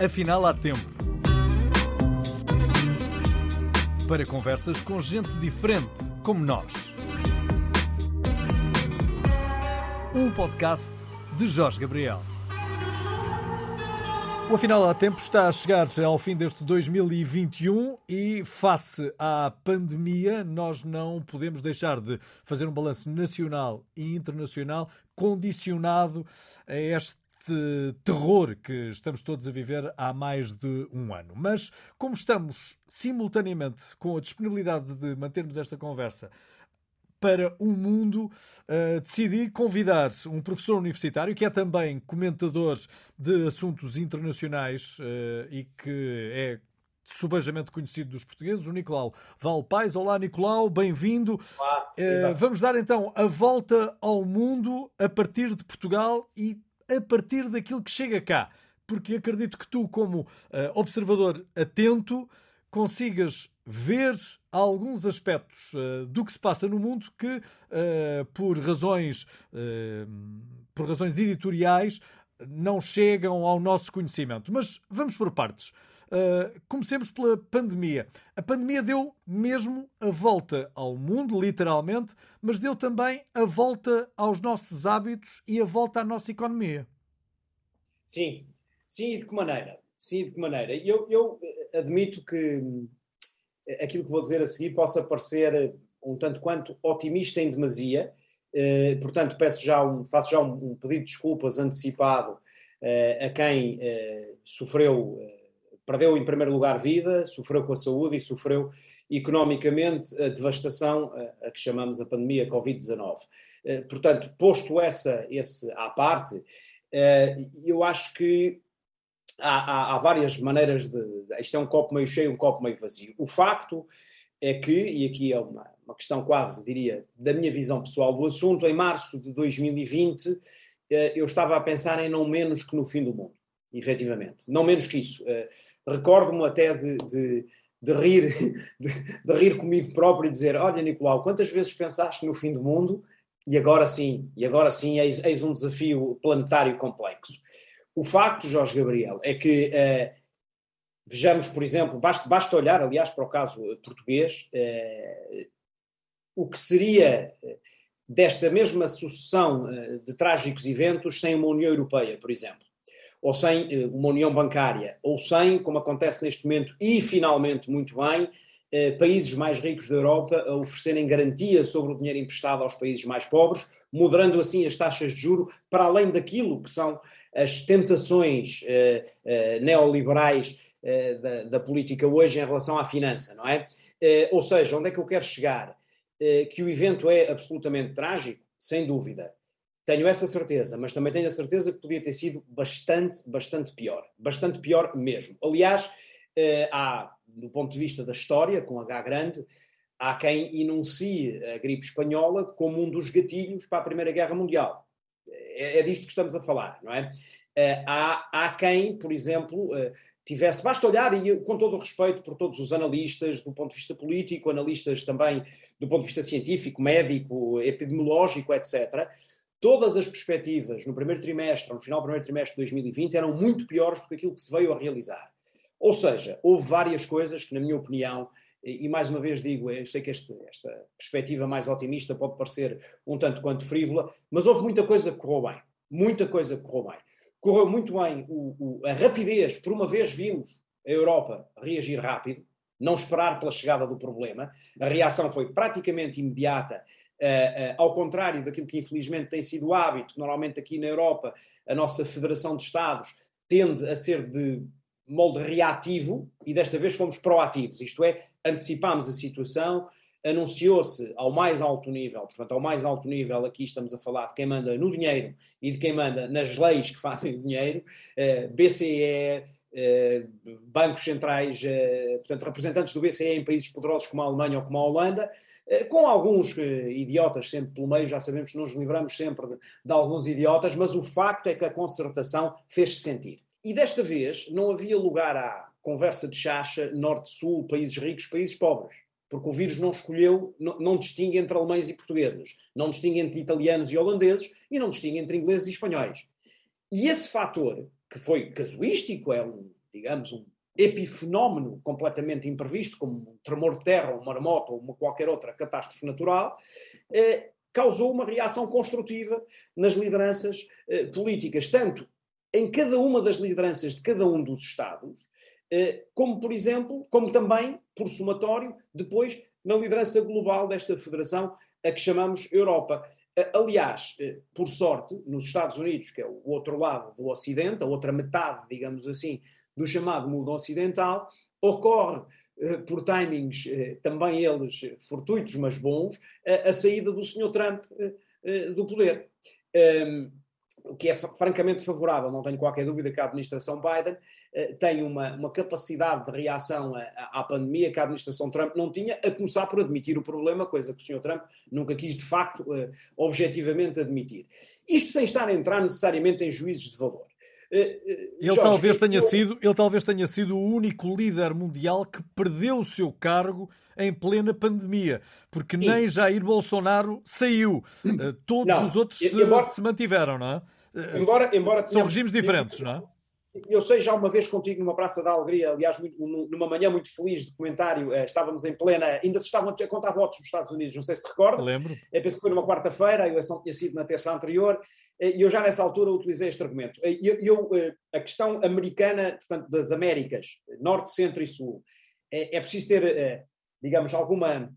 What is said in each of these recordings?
Afinal, há tempo. Para conversas com gente diferente, como nós. Um podcast de Jorge Gabriel. O Afinal há Tempo está a chegar ao fim deste 2021 e, face à pandemia, nós não podemos deixar de fazer um balanço nacional e internacional condicionado a este este terror que estamos todos a viver há mais de um ano. Mas, como estamos simultaneamente com a disponibilidade de mantermos esta conversa para o mundo, uh, decidi convidar um professor universitário que é também comentador de assuntos internacionais uh, e que é subejamente conhecido dos portugueses, o Nicolau Valpais. Olá, Nicolau, bem-vindo. Uh, vamos dar então a volta ao mundo a partir de Portugal e a partir daquilo que chega cá. Porque acredito que tu, como uh, observador atento, consigas ver alguns aspectos uh, do que se passa no mundo que, uh, por razões por razões editoriais, não chegam ao nosso conhecimento. Mas vamos por partes. Uh, comecemos pela pandemia. A pandemia deu mesmo a volta ao mundo, literalmente, mas deu também a volta aos nossos hábitos e a volta à nossa economia. Sim, sim, e de que maneira? Sim, de que maneira? Eu, eu eh, admito que eh, aquilo que vou dizer a seguir possa parecer um tanto quanto otimista em demasia, eh, portanto, peço já um, faço já um, um pedido de desculpas antecipado a quem sofreu perdeu em primeiro lugar vida, sofreu com a saúde e sofreu economicamente a devastação a, que chamamos a pandemia Covid-19. Eh, portanto, posto essa, esse à parte, eh, eu acho que há, há, há, várias maneiras de. Isto é um copo meio cheio, um copo meio vazio. O facto é que, e aqui é uma, uma questão quase, diria, da minha visão pessoal do assunto, em março de 2020 eh, eu estava a pensar em não menos que no fim do mundo, efetivamente. Não menos que isso. Recordo-me até de, de, de rir, de, de, rir comigo próprio e dizer: Olha, Nicolau, quantas vezes pensaste no fim do mundo e agora sim, e agora sim, eis, eis um desafio planetário complexo. O facto, Jorge Gabriel, é que uh, vejamos, por exemplo, basta, basta olhar, aliás, para o caso português, uh, o que seria desta mesma sucessão de trágicos eventos sem uma União Europeia, por exemplo ou sem eh, uma união bancária, ou sem, como acontece neste momento, e finalmente muito bem, eh, países mais ricos da Europa a oferecerem garantia sobre o dinheiro emprestado aos países mais pobres, moderando assim as taxas de juro para além daquilo que são as tentações eh, neoliberais da, da, política hoje em relação à finança, não é? ou seja, onde é que eu quero chegar? que o evento é absolutamente trágico, sem dúvida. Tenho essa certeza, mas também tenho a certeza que podia ter sido bastante, bastante pior. Bastante pior mesmo. Aliás, eh, há, do ponto de vista da história, com H grande, há quem enuncie a gripe espanhola como um dos gatilhos para a Primeira Guerra Mundial. É, é disto que estamos a falar, não é? Eh, há, há quem, por exemplo, eh, tivesse, basta olhar, e com todo o respeito por todos os analistas, do ponto de vista político, analistas também do ponto de vista científico, médico, epidemiológico, etc., todas as perspectivas no primeiro trimestre, no final do primeiro trimestre de 2020, eram muito piores do que aquilo que se veio a realizar. Ou seja, houve várias coisas que, na minha opinião, e mais uma vez digo, eu sei que este, esta perspectiva mais otimista pode parecer um tanto quanto frívola, mas houve muita coisa que correu bem. Muita coisa que correu bem. Correu muito bem o, o, a rapidez, por uma vez vimos a Europa reagir rápido, não esperar pela chegada do problema. A reação foi praticamente imediata Uh, uh, ao contrário daquilo que infelizmente tem sido o hábito, normalmente aqui na Europa a nossa Federação de Estados tende a ser de molde reativo e desta vez fomos proativos, isto é, antecipámos a situação, anunciou-se ao mais alto nível, portanto, ao mais alto nível, aqui estamos a falar de quem manda no dinheiro e de quem manda nas leis que fazem o dinheiro, uh, BCE, bancos centrais, portanto, representantes do BCE em países poderosos como a Alemanha ou como a Holanda, eh, com alguns eh, idiotas sempre pelo meio, já sabemos que nos livramos sempre de, de alguns idiotas, mas o facto é que a concertação fez-se sentir. E desta vez não havia lugar à conversa de chacha norte-sul, países ricos, países pobres. Porque o vírus não escolheu, não, não, distingue entre alemães e portugueses, não distingue entre italianos e holandeses e não distingue entre ingleses e espanhóis. E esse fator, que foi casuístico, é um, digamos, um epifenómeno completamente imprevisto, como um tremor de terra, um maremoto ou uma qualquer outra catástrofe natural, eh, causou uma reação construtiva nas lideranças eh, políticas, tanto em cada uma das lideranças de cada um dos Estados, eh, como, por exemplo, como também, por somatório, depois na liderança global desta federação, a que chamamos Europa. Eh, aliás, eh, por sorte, nos Estados Unidos, que é o outro lado do Ocidente, a outra metade, digamos assim, do chamado mundo ocidental, ocorre por timings também eles fortuitos, mas bons, a saída do Sr. Trump do poder. Ehm, o que é francamente favorável, não tenho qualquer dúvida que a administração Biden eh, tem uma, uma capacidade de reação à, pandemia que a administração Trump não tinha, a começar por admitir o problema, coisa que o Sr. Trump nunca quis de facto objetivamente admitir. Isto sem estar a entrar necessariamente em juízes de valor. Uh, uh, ele, Jorge, talvez tenha sido, ele talvez tenha sido o único líder mundial que perdeu o seu cargo em plena pandemia, porque e... nem Jair Bolsonaro saiu. todos não, os outros se, embora, se mantiveram, não é? Embora, embora São regimes diferentes, não é? eu sei já uma vez contigo numa Praça da Alegria, aliás, muito, numa manhã muito feliz de comentário, eh, estávamos em plena, ainda se estavam a contar votos nos Estados Unidos, não sei se te recordas. Lembro. Eu penso que foi numa quarta-feira, a eleição tinha sido na terça anterior, eh, e eu já nessa altura utilizei este argumento. Eh, eu, eu, a questão americana, portanto, das Américas, Norte, Centro e Sul, é, é preciso ter, digamos, alguma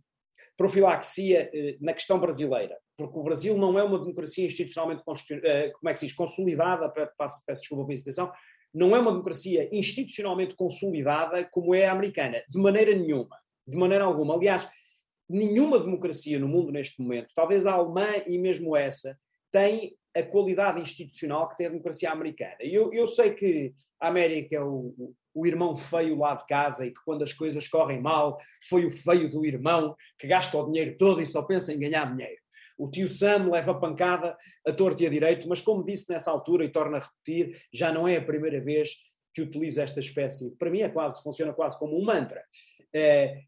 profilaxia na questão brasileira porque o Brasil não é uma democracia institucionalmente como é que se diz, consolidada, peço, peço desculpa pela hesitação, não é uma democracia institucionalmente consolidada como é a americana, de maneira nenhuma, de maneira alguma. Aliás, nenhuma democracia no mundo neste momento, talvez a alemã e mesmo essa, tem a qualidade institucional que tem a democracia americana. Eu, eu sei que a América é o, o irmão feio lá de casa e que quando as coisas correm mal, foi o feio do irmão que gasta o dinheiro todo e só pensa em ganhar dinheiro o tio Sam leva pancada a torto e a direito, mas como disse nessa altura, e torna a repetir, já não é a primeira vez que utiliza esta espécie, para mim é quase, funciona quase como um mantra, é,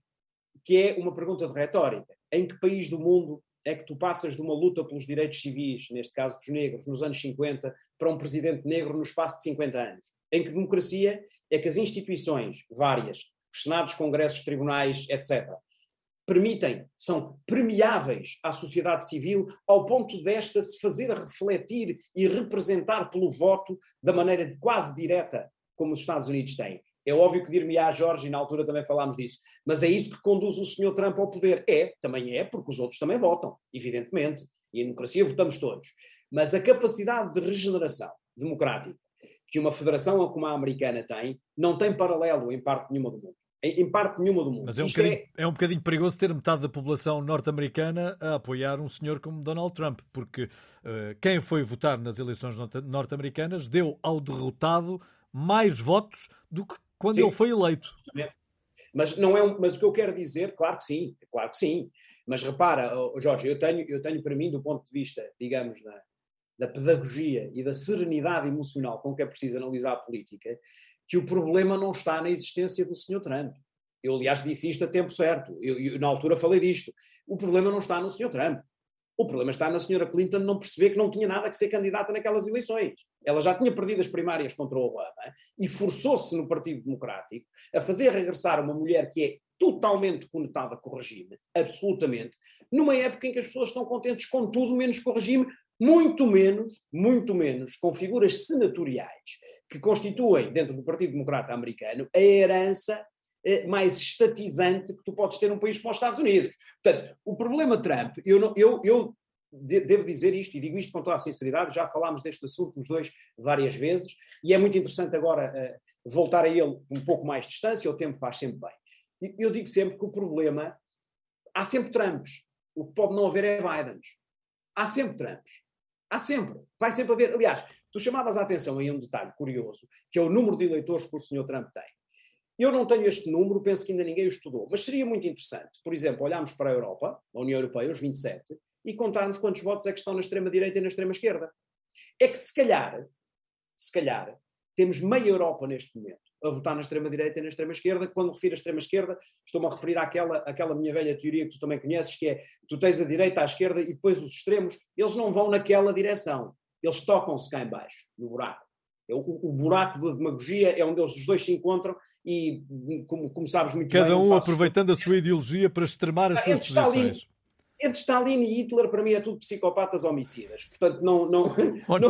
que é uma pergunta de retórica. Em que país do mundo é que tu passas de uma luta pelos direitos civis, neste caso dos negros, nos anos 50, para um presidente negro no espaço de 50 anos? Em que democracia é que as instituições, várias, os senados, congressos, tribunais, etc., permitem, são premiáveis à sociedade civil, ao ponto desta se fazer refletir e representar pelo voto da maneira quase direta como os Estados Unidos têm. É óbvio que dir-me-á, Jorge, e na altura também falámos disso, mas é isso que conduz o Sr. Trump ao poder. É, também é, porque os outros também votam, evidentemente, e em democracia votamos todos. Mas a capacidade de regeneração democrática que uma federação como a americana tem, não tem paralelo em parte nenhuma do mundo em parte nenhuma do mundo. Mas é um, bocadinho, é... é um bocadinho perigoso ter metade da população norte-americana a apoiar um senhor como Donald Trump, porque uh, quem foi votar nas eleições norte-americanas deu ao derrotado mais votos do que quando sim. ele foi eleito. Mas, não é um, mas o que eu quero dizer, claro que sim, claro que sim. Mas repara, oh, Jorge, eu tenho, eu tenho para mim, do ponto de vista, digamos, da, da pedagogia e da serenidade emocional com que é preciso analisar a política, que o problema não está na existência do Sr. Trump. Eu, aliás, disse isto a tempo certo. Eu, eu, na altura falei disto. O problema não está no Sr. Trump. O problema está na Sra. Clinton não perceber que não tinha nada que ser candidata naquelas eleições. Ela já tinha perdido as primárias contra o Obama e forçou-se no Partido Democrático a fazer regressar uma mulher que é totalmente conectada com o regime, absolutamente, numa época em que as pessoas estão contentes com tudo menos com o regime, muito menos, muito menos com figuras senatoriais que constituem, dentro do Partido Democrata americano, a herança mais estatizante que tu podes ter num país como os Estados Unidos. Portanto, o problema Trump, eu, não, eu, eu devo dizer isto, e digo isto com toda a sinceridade, já falámos deste assunto os dois várias vezes, e é muito interessante agora uh, voltar a ele um pouco mais de distância, o tempo faz sempre bem. Eu digo sempre que o problema, há sempre Trumps, o que pode não haver é Bidens. Há sempre Trumps. Há sempre. Vai sempre haver. Aliás, Tu chamavas a atenção em um detalhe curioso, que é o número de eleitores que o Sr. Trump tem. Eu não tenho este número, penso que ainda ninguém o estudou, mas seria muito interessante, por exemplo, olharmos para a Europa, a União Europeia, os 27, e contarmos quantos votos é que estão na extrema-direita e na extrema-esquerda. É que se calhar, se calhar, temos meia Europa neste momento a votar na extrema-direita e na extrema-esquerda. Quando me refiro à extrema-esquerda, estou-me a referir àquela, àquela minha velha teoria que tu também conheces, que é tu tens a direita, à esquerda e depois os extremos, eles não vão naquela direção eles tocam-se cá embaixo, no buraco. O, o buraco da demagogia é onde os dois se encontram e, como, como sabes muito Cada bem... Cada um aproveitando a sua ideologia para extremar as suas posições. Entre Stalin e Hitler, para mim, é tudo psicopatas homicidas. Portanto, não. não, oh, não,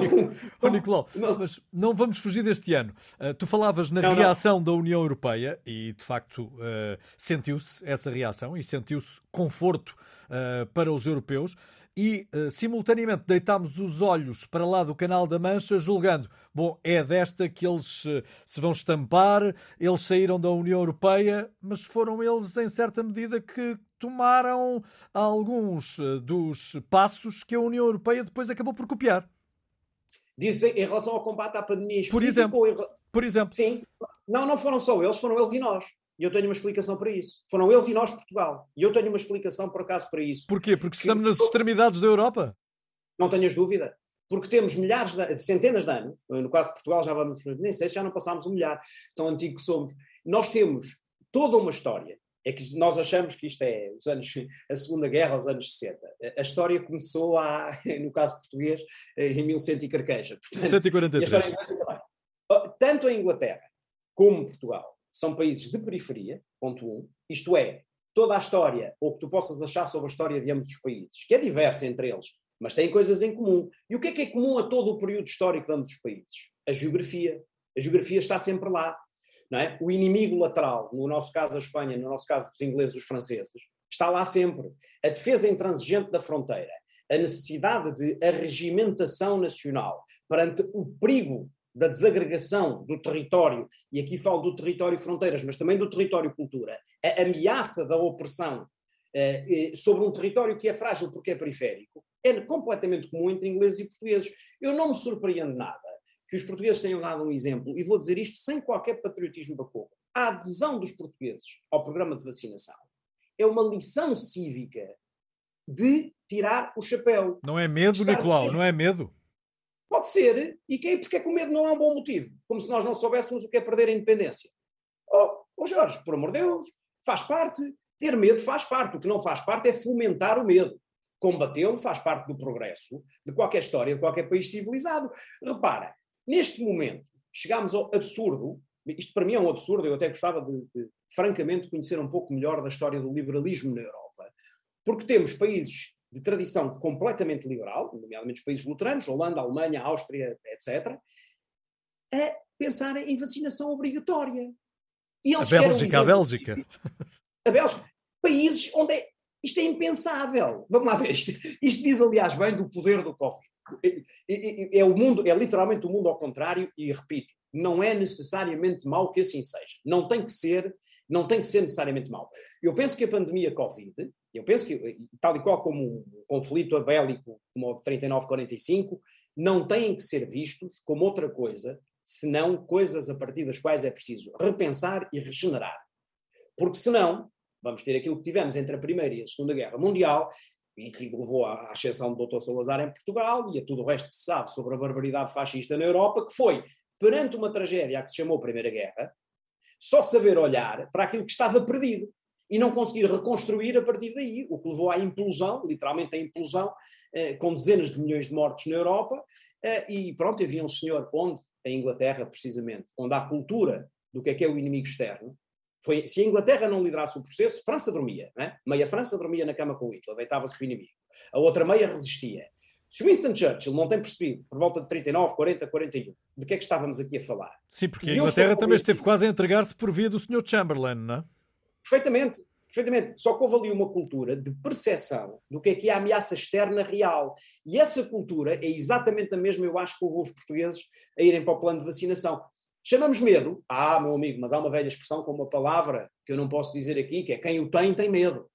oh, Nicolau, não, mas não vamos fugir deste ano. Uh, tu falavas na não, reação da União Europeia e, de facto, uh, sentiu-se essa reação e sentiu-se conforto uh, para os europeus e, uh, simultaneamente, deitámos os olhos para lá do Canal da Mancha, julgando, bom, é desta que eles uh, se vão estampar, eles saíram da União Europeia, mas foram eles, em certa medida, que tomaram alguns uh, dos passos que a União Europeia depois acabou por copiar. Dizem em relação ao combate à pandemia Por exemplo. Em... Por exemplo. Sim. Não, não foram só eles, foram eles e nós. E eu tenho uma explicação para isso. Foram eles e nós, Portugal. E eu tenho uma explicação, por acaso, para isso. Porquê? Porque que... estamos nas extremidades da Europa? Não tenhas dúvida. Porque temos milhares, de, centenas de anos, no caso de Portugal já vamos, nem sei se já não passámos um milhar, tão antigo que somos. Nós temos toda uma história. É que nós achamos que isto é os anos, a Segunda Guerra, os anos 60. A história começou, há, no caso português, em 1100 e carqueja. Portanto, 143. E a história inglesa também. Tanto a Inglaterra como Portugal são países de periferia, ponto um, isto é, toda a história, ou que tu possas achar sobre a história de ambos os países, que é diversa entre eles, mas têm coisas em comum. E o que é que é comum a todo o período histórico de ambos os países? A geografia. A geografia está sempre lá. Não é? O inimigo lateral, no nosso caso a Espanha, no nosso caso os ingleses os franceses, está lá sempre. A defesa intransigente da fronteira, a necessidade de arregimentação nacional perante o perigo da desagregação do território, e aqui falo do território fronteiras, mas também do território cultura, a ameaça da opressão eh, eh, sobre um território que é frágil porque é periférico, é completamente comum entre ingleses e portugueses. Eu não me surpreendo nada que os portugueses tenham dado um exemplo, e vou dizer isto sem qualquer patriotismo bacoco. A adesão dos portugueses ao programa de vacinação é uma lição cívica de tirar o chapéu. Não é medo, Nicolau, não é medo. Pode ser, e que, porque é que o medo não é um bom motivo, como se nós não soubéssemos o que é perder a independência. Oh, oh Jorge, por amor de Deus, faz parte, ter medo faz parte, o que não faz parte é fomentar o medo. Combatê-lo faz parte do progresso de qualquer história, de qualquer país civilizado. Repara, neste momento, chegámos ao absurdo, isto para mim é um absurdo, eu até gostava de, de francamente, conhecer um pouco melhor da história do liberalismo na Europa, porque temos países de tradição completamente liberal, nomeadamente os países luteranos, Holanda, Alemanha, Áustria, etc., a pensar em vacinação obrigatória. E a Bélgica, a Bélgica. A Bélgica. Países onde é, isto é impensável. Vamos lá ver. Isto, isto diz, aliás, bem do poder do Covid. É, é, o mundo, é literalmente o mundo ao contrário, e repito, não é necessariamente mau que assim seja. Não tem que ser, não tem que ser necessariamente mau. Eu penso que a pandemia Covid eu penso que, tal e qual como um conflito bélico como o 39-45, não têm que ser vistos como outra coisa, senão coisas a partir das quais é preciso repensar e regenerar. Porque senão, vamos ter aquilo que tivemos entre a Primeira e a Segunda Guerra Mundial, e que levou à exceção do Dr. Salazar em Portugal e a tudo o resto que se sabe sobre a barbaridade fascista na Europa, que foi, perante uma tragédia que se chamou Primeira Guerra, só saber olhar para aquilo que estava perdido e não conseguir reconstruir a partir daí, o que levou à implosão, literalmente à implosão, eh, com dezenas de milhões de mortos na Europa, eh, e pronto, havia um senhor onde, a Inglaterra precisamente, onde há cultura do que é que é o inimigo externo, foi, se a Inglaterra não liderasse o processo, França dormia, né? meia França dormia na cama com Hitler, deitava-se com o inimigo, a outra meia resistia. Se Winston Churchill não tem percebido, por volta de 39, 40, 41, de que é que estávamos aqui a falar? Sim, porque a Inglaterra também esteve quase a entregar-se por via do Sr. Chamberlain, não é? Perfeitamente, perfeitamente. Só que houve ali uma cultura de percepção do que é que é a ameaça externa real. E essa cultura é exatamente a mesma, eu acho, que levou os portugueses a irem para o plano de vacinação. Chamamos medo. Ah, meu amigo, mas há uma velha expressão com uma palavra que eu não posso dizer aqui, que é quem o tem, tem medo.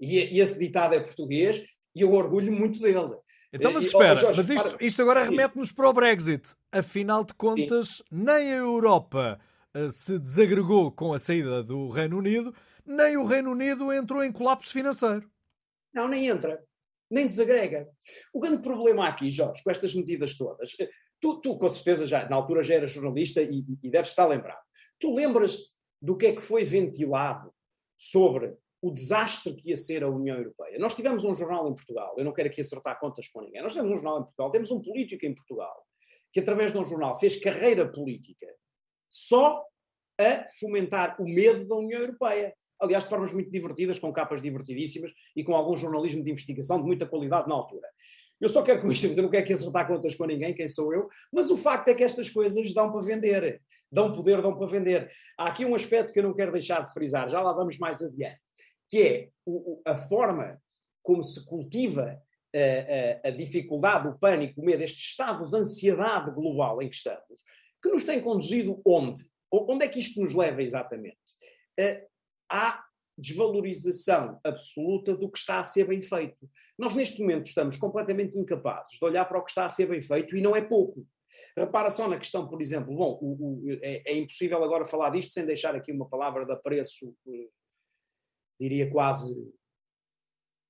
E, e esse ditado é português e eu orgulho muito dele. Então, mas espera, oh, Jorge, mas isto, isto agora remete-nos para o Brexit. Afinal de contas, Sim. nem a Europa eh, se desagregou com a saída do Reino Unido, nem o Reino Unido entrou em colapso financeiro. Não, nem entra. Nem desagrega. O grande problema aqui, Jorge, com estas medidas todas, eh, tu, tu com certeza já, na altura já eras jornalista e, e deves estar lembrado. Tu lembras-te do que é que foi ventilado sobre o desastre que ia ser a União Europeia. Nós tivemos um jornal em Portugal, eu não quero aqui acertar contas com ninguém, nós temos um jornal em Portugal, temos um político em Portugal que através de um jornal fez carreira política só a fomentar o medo da União Europeia. Aliás, de formas muito divertidas, com capas divertidíssimas e com algum jornalismo de investigação de muita qualidade na altura. Eu só quero com isto, eu não quero que acertar contas com ninguém, quem sou eu, mas o facto é que estas coisas dão para vender, dão poder, dão para vender. Há aqui um aspecto que eu não quero deixar de frisar, já lá vamos mais adiante, que é o, a forma como se cultiva a, a, a, dificuldade, o pânico, o medo, este estado de ansiedade global em que estamos, que nos tem conduzido onde? Onde é que isto nos leva exatamente? Há desvalorização absoluta do que está a ser bem feito. Nós, neste momento, estamos completamente incapazes de olhar para o que está a ser bem feito e não é pouco. Repara só na questão, por exemplo, bom, o, o, é, é, impossível agora falar disto sem deixar aqui uma palavra de apreço, eh, diria quase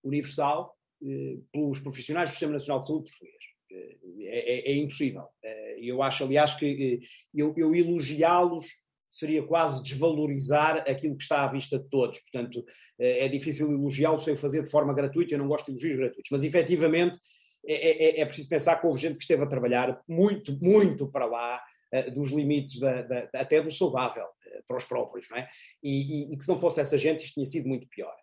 universal, eh, pelos profissionais do Sistema Nacional de Saúde português. Eh, é, é, é impossível. Eh, eu acho, aliás, que eu, eu elogiá-los seria quase desvalorizar aquilo que está à vista de todos. Portanto, é difícil elogiá-los sem o fazer de forma gratuita, eu não gosto de elogios gratuitos, mas efetivamente é, é, é, preciso pensar que houve gente que esteve a trabalhar muito, muito para lá dos limites, da, da, até do saudável, para os próprios, não é? E, e, e, que se não fosse essa gente isto tinha sido muito pior.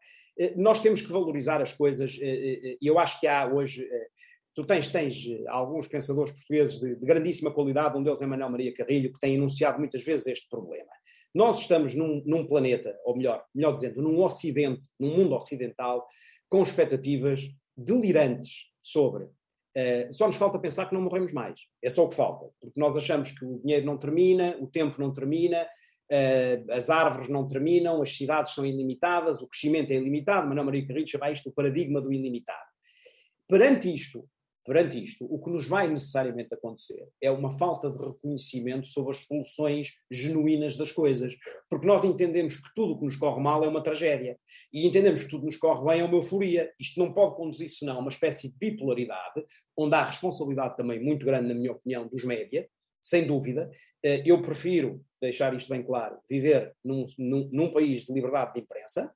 Nós temos que valorizar as coisas, e eu acho que há hoje tu tens, tens eh, alguns pensadores portugueses de, de, grandíssima qualidade, um deles é Manuel Maria Carrilho, que tem enunciado muitas vezes este problema. Nós estamos num, num planeta, ou melhor, melhor dizendo, num ocidente, num mundo ocidental, com expectativas delirantes sobre. Uh, só nos falta pensar que não morremos mais. É só o que falta. Porque nós achamos que o dinheiro não termina, o tempo não termina, as árvores não terminam, as cidades são ilimitadas, o crescimento é ilimitado. Manuel Maria Carrilho chama isto o paradigma do ilimitado. Perante isto, Perante isto, o que nos vai necessariamente acontecer é uma falta de reconhecimento sobre as soluções genuínas das coisas, porque nós entendemos que tudo o que nos corre mal é uma tragédia e entendemos que tudo nos corre bem é uma euforia. Isto não pode conduzir senão a uma espécie de bipolaridade, onde há responsabilidade também muito grande, na minha opinião, dos média, sem dúvida. Eh, eu prefiro, deixar isto bem claro, viver num, num, num país de liberdade de imprensa,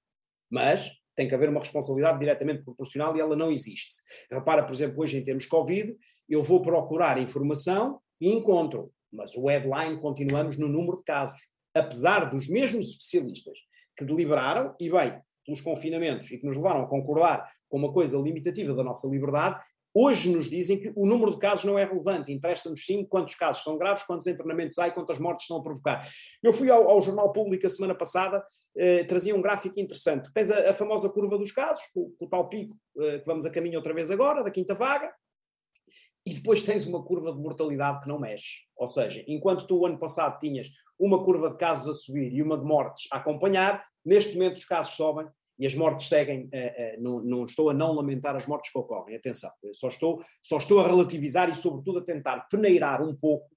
mas tem que haver uma responsabilidade diretamente proporcional e ela não existe. Repara, por exemplo, hoje em termos Covid, eu vou procurar informação e encontro, mas o headline continuamos no número de casos. Apesar dos mesmos especialistas que deliberaram, e bem, pelos confinamentos e que nos levaram a concordar com uma coisa limitativa da nossa liberdade, Hoje nos dizem que o número de casos não é relevante, interessa-nos sim quantos casos são graves, quantos internamentos há e quantas mortes estão a provocar. Eu fui ao, ao Jornal Público a semana passada, eh, trazia um gráfico interessante. Tens a, a famosa curva dos casos, o, o tal pico eh, que vamos a caminho outra vez agora, da quinta vaga, e depois tens uma curva de mortalidade que não mexe. Ou seja, enquanto tu o ano passado tinhas uma curva de casos a subir e uma de mortes a acompanhar, neste momento os casos sobem e as mortes seguem, uh, uh, não, não, estou a não lamentar as mortes que ocorrem, atenção, só estou, só estou a relativizar e sobretudo a tentar peneirar um pouco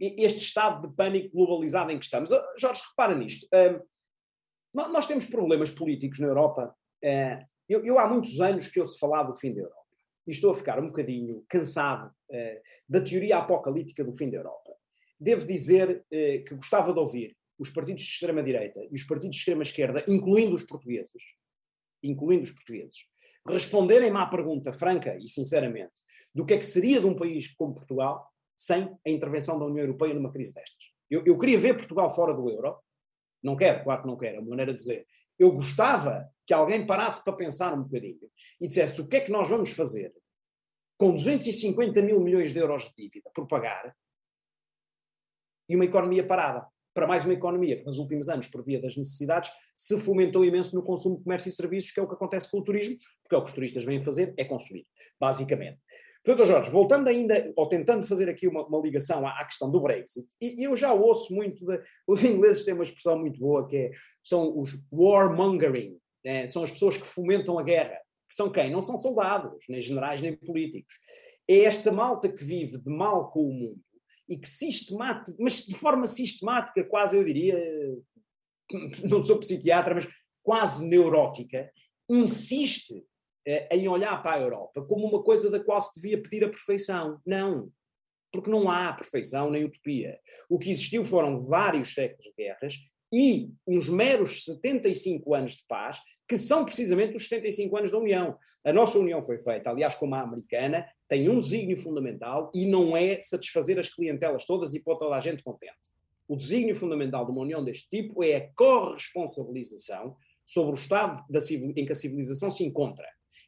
este estado de pânico globalizado em que estamos. Uh, Jorge, repara nisto, nós temos problemas políticos na Europa, eu, eu, há muitos anos que ouço falar do fim da Europa, e estou a ficar um bocadinho cansado da teoria apocalíptica do fim da Europa. Devo dizer que gostava de ouvir os partidos de extrema-direita e os partidos de extrema-esquerda, incluindo os portugueses, incluindo os portugueses, responderem-me à pergunta franca e sinceramente do que é que seria de um país como Portugal sem a intervenção da União Europeia numa crise destas. Eu, eu queria ver Portugal fora do euro, não quero, claro que não quero, é uma maneira de dizer. Eu gostava que alguém parasse para pensar um bocadinho e dissesse o que é que nós vamos fazer com 250 mil milhões de euros de dívida por pagar e uma economia parada para mais uma economia que nos últimos anos, por via das necessidades, se fomentou imenso no consumo de comércio e serviços, que é o que acontece com o turismo, porque é o que os turistas vêm fazer, é consumir, basicamente. Portanto, Jorge, voltando ainda, ou tentando fazer aqui uma, uma ligação à, à, questão do Brexit, e eu já ouço muito, de, os ingleses têm uma expressão muito boa que é, são os warmongering, né? são as pessoas que fomentam a guerra, que são quem? Não são soldados, nem generais, nem políticos. É esta malta que vive de mal com o mundo, e que sistemática, mas de forma sistemática, quase eu diria, não sou psiquiatra, mas quase neurótica, insiste eh, em olhar para a Europa como uma coisa da qual se devia pedir a perfeição. Não. Porque não há perfeição nem utopia. O que existiu foram vários séculos de guerras e uns meros 75 anos de paz que são precisamente os 75 anos da União. A nossa União foi feita, aliás, como a americana, tem um desígnio fundamental e não é satisfazer as clientelas todas e pôr toda a gente contente. O desígnio fundamental de uma união deste tipo é a corresponsabilização sobre o estado da, em que a civilização se encontra.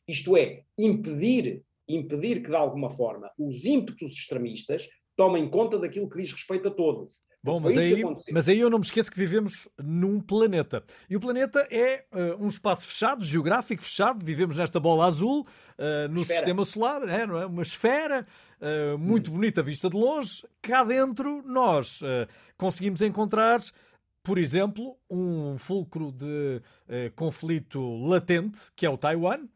Isto é, impedir, impedir que, de alguma forma, os ímpetos extremistas tomem conta daquilo que diz respeito a todos. Bom, mas aí, mas aí eu não me esqueço que vivemos num planeta. E o planeta é uh, um espaço fechado, geográfico fechado. Vivemos nesta bola azul, uh, no esfera. sistema solar, é, não é? uma esfera uh, muito hum. bonita vista de longe. Cá dentro, nós conseguimos encontrar por exemplo, um fulcro de conflito latente, que é o Taiwan,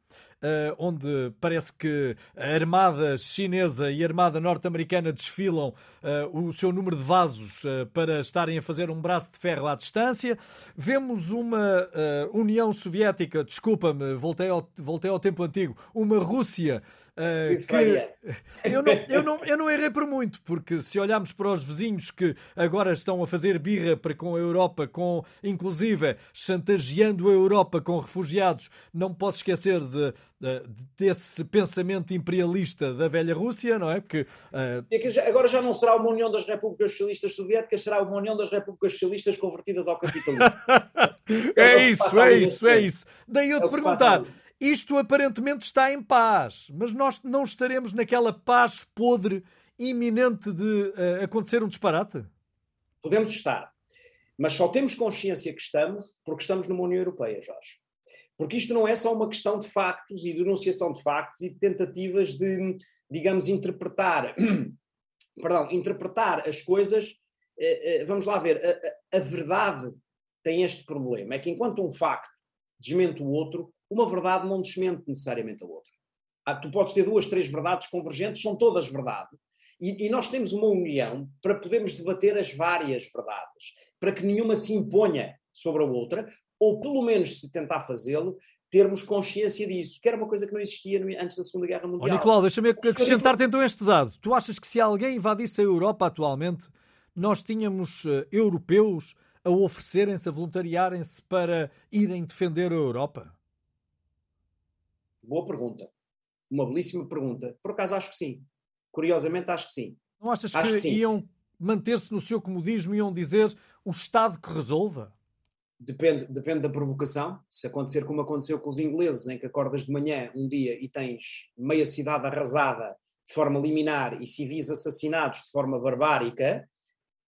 onde parece que a armada chinesa e a armada norte-americana desfilam uh, o seu número de vasos uh, para estarem a fazer um braço de ferro à distância. Vemos uma União Soviética, desculpa-me, voltei ao, voltei ao tempo antigo, uma Rússia Uh, que eu não, eu, não, eu não errei por muito, porque se olharmos para os vizinhos que agora estão a fazer birra para com a Europa, com inclusive chantageando a Europa com refugiados, não posso esquecer de, de desse pensamento imperialista da velha Rússia, não é? Porque, uh... agora já não será uma União das Repúblicas Socialistas Soviéticas, será uma União das Repúblicas Socialistas convertidas ao capitalismo. é, é, isso, é isso, é isso. Daí eu te é perguntar. Isto aparentemente está em paz, mas nós não estaremos naquela paz podre iminente de uh, acontecer um disparate? Podemos estar, mas só temos consciência que estamos porque estamos numa União Europeia, Jorge. Porque isto não é só uma questão de factos e denunciação de factos e de tentativas de, digamos, interpretar, perdão, interpretar as coisas. Eh, eh, vamos lá ver, a, a, a verdade tem este problema, é que enquanto um facto desmente o outro, uma verdade não desmente necessariamente a outra. Tu podes ter duas, três verdades convergentes, são todas verdade. E, e, nós temos uma união para podermos debater as várias verdades, para que nenhuma se imponha sobre a outra, ou pelo menos se tentar fazê-lo, termos consciência disso, que era uma coisa que não existia antes da Segunda Guerra Mundial. Oh, Nicolau, deixa-me acrescentar-te então este dado. Tu achas que se alguém invadisse a Europa atualmente, nós tínhamos uh, europeus a oferecerem-se, a voluntariarem-se para irem defender a Europa? Boa pergunta. Uma belíssima pergunta. Por acaso acho que sim. Curiosamente acho que sim. Não achas acho que, que iam manter-se no seu comodismo e iam dizer o Estado que resolva? Depende, depende da provocação. Se acontecer como aconteceu com os ingleses, em que acordas de manhã um dia e tens meia cidade arrasada de forma liminar e civis assassinados de forma barbárica,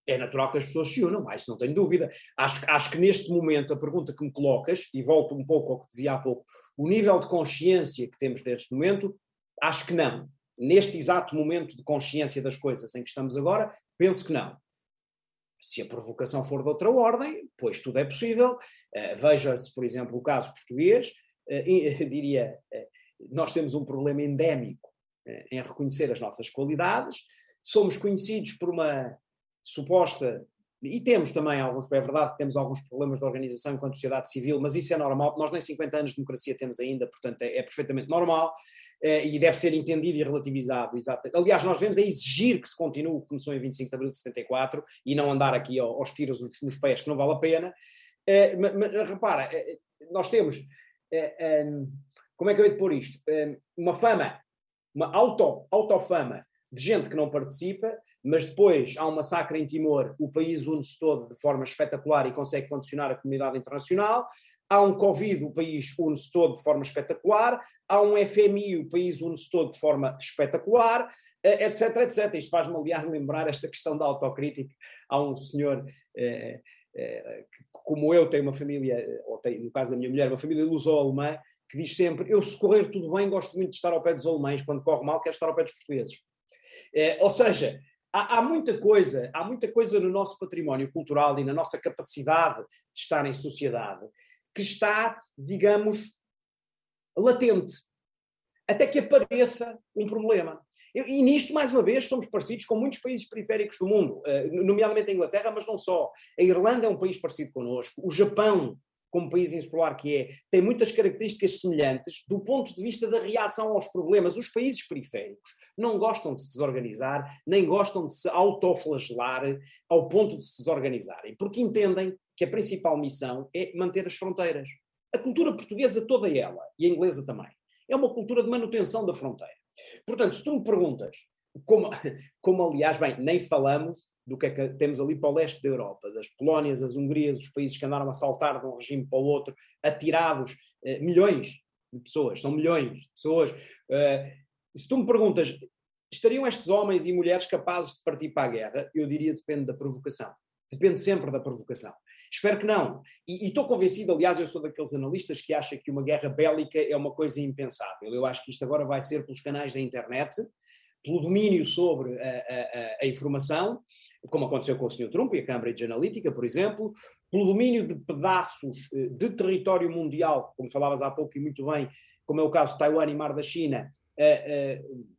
é natural que as pessoas se unam, mas não tenho dúvida. Acho, acho que neste momento a pergunta que me colocas, e volto um pouco ao que dizia há pouco, o nível de consciência que temos neste momento, acho que não. Neste exato momento de consciência das coisas em que estamos agora, penso que não. Se a provocação for de outra ordem, pois tudo é possível. Uh, Veja-se, por exemplo, o caso português. Uh, diria, uh, nós temos um problema endémico em reconhecer as nossas qualidades. Somos conhecidos por uma suposta, e temos também alguns, é verdade que temos alguns problemas de organização enquanto sociedade civil, mas isso é normal, nós nem 50 anos de democracia temos ainda, portanto é, é perfeitamente normal é, e deve ser entendido e relativizado. Exato. Aliás, nós devemos é exigir que se continue o que começou em 25 de abril de 74 e não andar aqui aos tiros nos pés, que não vale a pena. Mas, mas, repara, é, nós temos, como é que eu hei de pôr isto? uma fama, uma auto, autofama de gente que não participa, mas depois há um massacre em Timor, o país une-se todo de forma espetacular e consegue condicionar a comunidade internacional. Há um Covid, o país une-se todo de forma espetacular. Há um FMI, o país une-se todo de forma espetacular, etc, eh, etc. Isto faz-me, aliás, lembrar esta questão da autocrítica. Há um senhor, eh, eh, que, como eu, tem uma família, ou tem, no caso da minha mulher, uma família luso-alemã, que diz sempre: Eu, se correr tudo bem, gosto muito de estar ao pé dos alemães, quando corre mal, quero estar ao pé dos portugueses. ou seja, há, há, muita coisa, há muita coisa no nosso património cultural e na nossa capacidade de estar em sociedade que está, digamos, latente, até que apareça um problema. E, nisto, mais uma vez, somos parecidos com muitos países periféricos do mundo, eh, nomeadamente a Inglaterra, mas não só. A Irlanda é um país parecido connosco, o Japão como país insular que é, tem muitas características semelhantes do ponto de vista da reação aos problemas. Os países periféricos não gostam de se desorganizar, nem gostam de se autoflagelar ao ponto de se desorganizarem, porque entendem que a principal missão é manter as fronteiras. A cultura portuguesa toda ela, e a inglesa também, é uma cultura de manutenção da fronteira. Portanto, se tu me perguntas, como, como aliás, bem, nem falamos do que é que temos ali para o leste da Europa, das Polónias, as Hungrias, os países que andaram a saltar de um regime para o outro, atirados, eh, milhões de pessoas, são milhões de pessoas. Eh, se tu me perguntas, estariam estes homens e mulheres capazes de partir para a guerra? Eu diria depende da provocação. Depende sempre da provocação. Espero que não. E, estou convencido, aliás, eu sou daqueles analistas que acham que uma guerra bélica é uma coisa impensável. Eu acho que isto agora vai ser pelos canais da internet, pelo domínio sobre a, a, a, informação, como aconteceu com o Sr. Trump e a Cambridge Analytica, por exemplo, pelo domínio de pedaços eh, de território mundial, como falavas há pouco e muito bem, como é o caso de Taiwan e Mar da China,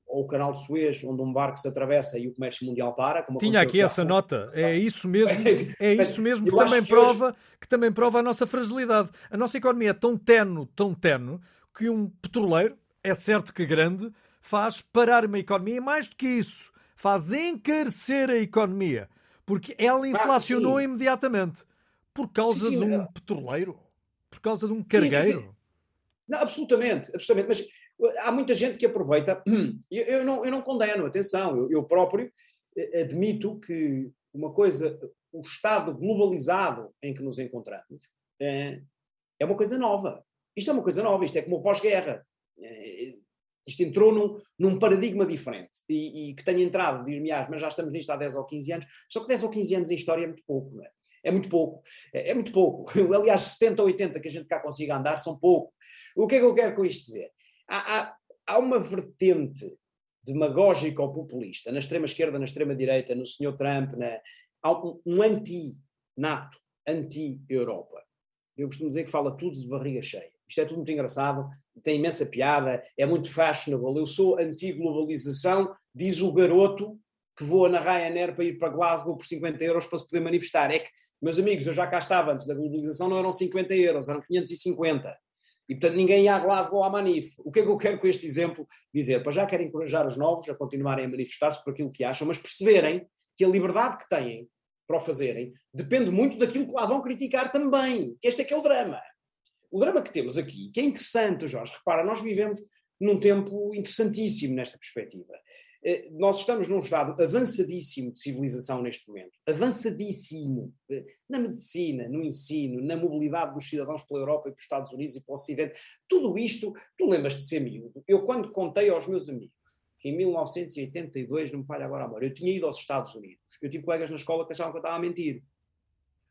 ou o canal de Suez, onde um barco se atravessa e o comércio mundial para. Tinha aqui essa nota, é isso mesmo, é isso mesmo que também, que prova, hoje... que também prova a nossa fragilidade. A nossa economia é tão tenue, tão tenue, que um petroleiro, é certo que grande, faz parar uma economia e mais do que isso, faz encarecer a economia, porque ela inflacionou imediatamente por causa sim, sim, de um é... petroleiro, por causa de um cargueiro. Sim, não, absolutamente, absolutamente. Mas há muita gente que aproveita. Eu, eu não, eu não condeno, atenção, eu, eu, próprio eh, admito que uma coisa, o estado globalizado em que nos encontramos é, é uma coisa nova. Isto é uma coisa nova, isto é como o pós-guerra. É, isto entrou num, num paradigma diferente e, e, que tenha entrado, diz-me, ah, mas já estamos nisto há 10 ou 15 anos, só que 10 ou 15 anos em história é muito pouco, não é? É muito pouco, é, é muito pouco. Aliás, 70 ou 80 que a gente cá consiga andar são pouco. O que é que eu quero com isto dizer? Há, há, há uma vertente demagógica ou populista na extrema-esquerda, na extrema-direita, no Sr. Trump, na, há um, um anti-NATO, anti-Europa. Eu costumo dizer que fala tudo de barriga cheia. Isto é tudo muito engraçado, tem imensa piada, é muito fashionable. Eu sou anti-globalização, diz o garoto que voa na Ryanair para ir para Glasgow por 50 euros para se poder manifestar. É que, meus amigos, eu já cá estava antes da globalização, não eram 50 euros, eram 550. E, portanto, ninguém ia a Glasgow à manif. O que é que eu quero com este exemplo dizer? Para já quero encorajar os novos a continuarem a manifestar-se por aquilo que acham, mas perceberem que a liberdade que têm para o fazerem depende muito daquilo que lá vão criticar também. Este é que é o drama. O drama que temos aqui, que é interessante, Jorge, repara, nós vivemos num tempo interessantíssimo nesta perspectiva. Eh, nós estamos num estado avançadíssimo de civilização neste momento, avançadíssimo eh, na medicina, no ensino, na mobilidade dos cidadãos pela Europa e pelos Estados Unidos e pelo Ocidente. Tudo isto, tu lembras de ser miúdo? Eu, quando contei aos meus amigos que em 1982, não me falha agora a memória, eu tinha ido aos Estados Unidos, eu tive colegas na escola que achavam que eu estava a mentir.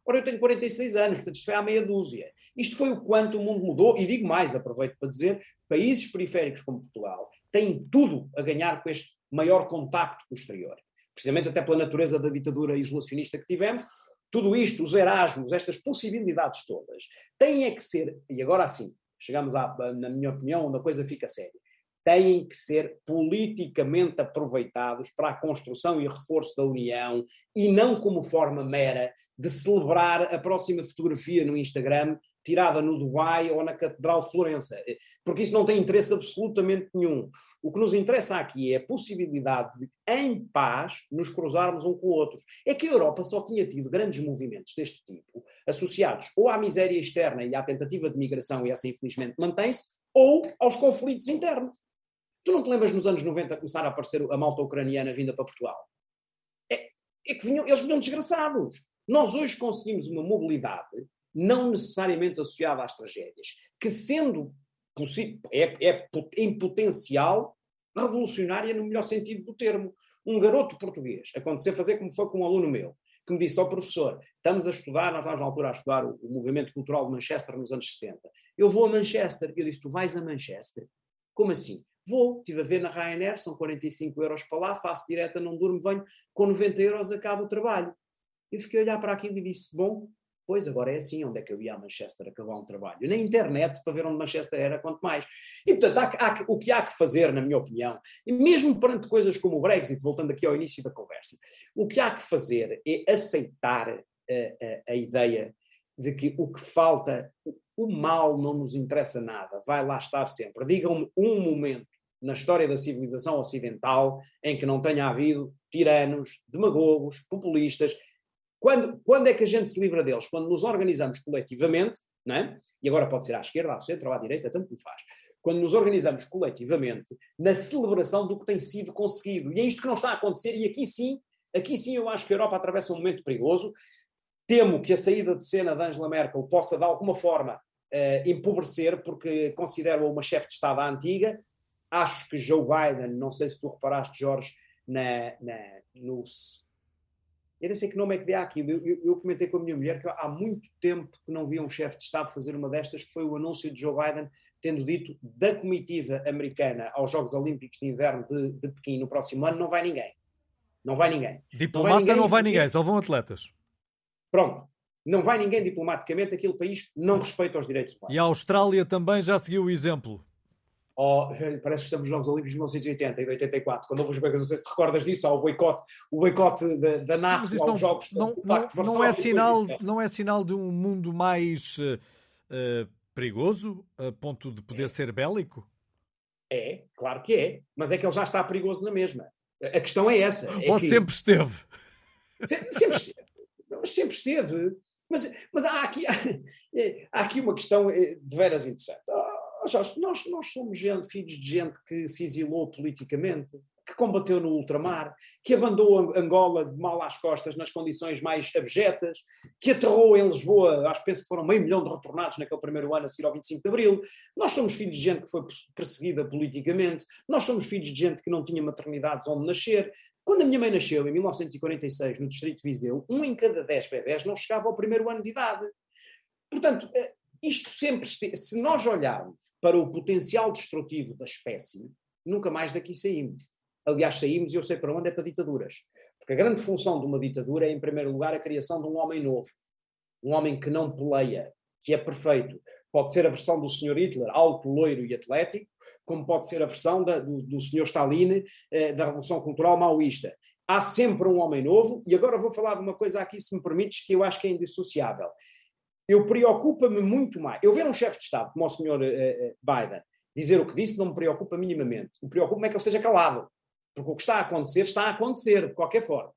Ora, eu tenho 46 anos, portanto, isto foi há meia dúzia. Isto foi o quanto o mundo mudou, e digo mais, aproveito para dizer, países periféricos como Portugal têm tudo a ganhar com este maior contacto com o exterior. Precisamente até pela natureza da ditadura isolacionista que tivemos, tudo isto, os Erasmus, estas possibilidades todas, têm é que ser, e agora sim, chegamos, à, na minha opinião, onde a coisa fica séria, têm que ser politicamente aproveitados para a construção e reforço da União e não como forma mera de celebrar a próxima fotografia no Instagram tirada no Dubai ou na Catedral de Florença, porque isso não tem interesse absolutamente nenhum. O que nos interessa aqui é a possibilidade de, em paz, nos cruzarmos um com o outro. É que a Europa só tinha tido grandes movimentos deste tipo, associados ou à miséria externa e à tentativa de migração, e essa infelizmente mantém-se, ou aos conflitos internos. Tu não te lembras nos anos 90 começar a aparecer a malta ucraniana vinda para Portugal? É, é que vinham, eles vinham desgraçados. Nós hoje conseguimos uma mobilidade não necessariamente associada às tragédias, que sendo é, é em potencial revolucionária no melhor sentido do termo. Um garoto português, acontecer fazer como foi com um aluno meu, que me disse ao oh, professor, estamos a estudar, nós estávamos na altura a estudar o, o, movimento cultural de Manchester nos anos 70. Eu vou a Manchester. Eu disse, tu vais a Manchester? Como assim? Vou, estive a ver na Ryanair, são 45 euros para lá, faço direta, não durmo, venho, com 90 euros acabo o trabalho. Eu fiquei a olhar para aquilo e disse, bom, Pois, agora é assim, onde é que eu ia a Manchester acabar um trabalho? Na internet, para ver onde Manchester era, quanto mais. E, portanto, há, há, o que há que fazer, na minha opinião, e mesmo perante coisas como o Brexit, voltando aqui ao início da conversa, o que há que fazer é aceitar a, a, a ideia de que o que falta, o mal não nos interessa nada, vai lá estar sempre. Digam-me um momento na história da civilização ocidental em que não tenha havido tiranos, demagogos, populistas quando, quando é que a gente se livra deles? Quando nos organizamos coletivamente, não é? E agora pode ser à esquerda, ao centro ou à direita, tanto me faz. Quando nos organizamos coletivamente na celebração do que tem sido conseguido. E é isto que não está a acontecer, e aqui sim, aqui sim eu acho que a Europa atravessa um momento perigoso. Temo que a saída de cena de Angela Merkel possa, de alguma forma, uh, empobrecer, porque considero-a uma chefe de Estado antiga. Acho que Joe Biden, não sei se tu reparaste, Jorge, na, na, no, eu não sei que nome é que dá aquilo. Eu, eu, eu, comentei com a minha mulher que há muito tempo que não via um chefe de Estado fazer uma destas, que foi o anúncio de Joe Biden tendo dito da comitiva americana aos Jogos Olímpicos de Inverno de, de Pequim no próximo ano, não vai ninguém. Não vai ninguém. Diplomata não vai ninguém, não vai ninguém só vão atletas. Pronto. Não vai ninguém diplomaticamente, aquele país não respeita os direitos humanos. E a Austrália também já seguiu o exemplo Oh, parece que estamos nos Jogos Olímpicos de 1980 e de 84, quando houve os boicotes, não sei se te recordas disso, o boicote, o boicote da, da NATO aos não, Jogos não, não, não, é sinal, não é sinal de um mundo mais uh, perigoso, a ponto de poder é. ser bélico? É, claro que é, mas é que ele já está perigoso na mesma. A questão é essa. É Ou que... sempre esteve? Sempre, sempre esteve. sempre esteve. Mas, mas há, aqui, há, há aqui uma questão de veras interessante. Jorge, nós, nós somos gente, filhos de gente que se exilou politicamente, que combateu no ultramar, que abandonou Angola de mal às costas nas condições mais abjetas, que aterrou em Lisboa, acho que penso que foram meio milhão de retornados naquele primeiro ano a seguir ao 25 de Abril. Nós somos filhos de gente que foi perseguida politicamente, nós somos filhos de gente que não tinha maternidades onde nascer. Quando a minha mãe nasceu, em 1946, no Distrito de Viseu, um em cada dez bebés não chegava ao primeiro ano de idade. Portanto, eh, isto sempre, se nós olharmos para o potencial destrutivo da espécie, nunca mais daqui saímos. Aliás, saímos, e eu sei para onde, é para ditaduras. Porque a grande função de uma ditadura é, em primeiro lugar, a criação de um homem novo. Um homem que não peleia, que é perfeito. Pode ser a versão do Sr. Hitler, alto, loiro e atlético, como pode ser a versão da, do, do Sr. Stalin, eh, da Revolução Cultural maoísta. Há sempre um homem novo, e agora vou falar de uma coisa aqui, se me permites, que eu acho que é indissociável eu preocupa-me muito mais. Eu ver um chefe de Estado, como o senhor uh, Biden, dizer o que disse, não me preocupa minimamente. O preocupa-me é que ele esteja calado. Porque o que está a acontecer, está a acontecer, de qualquer forma.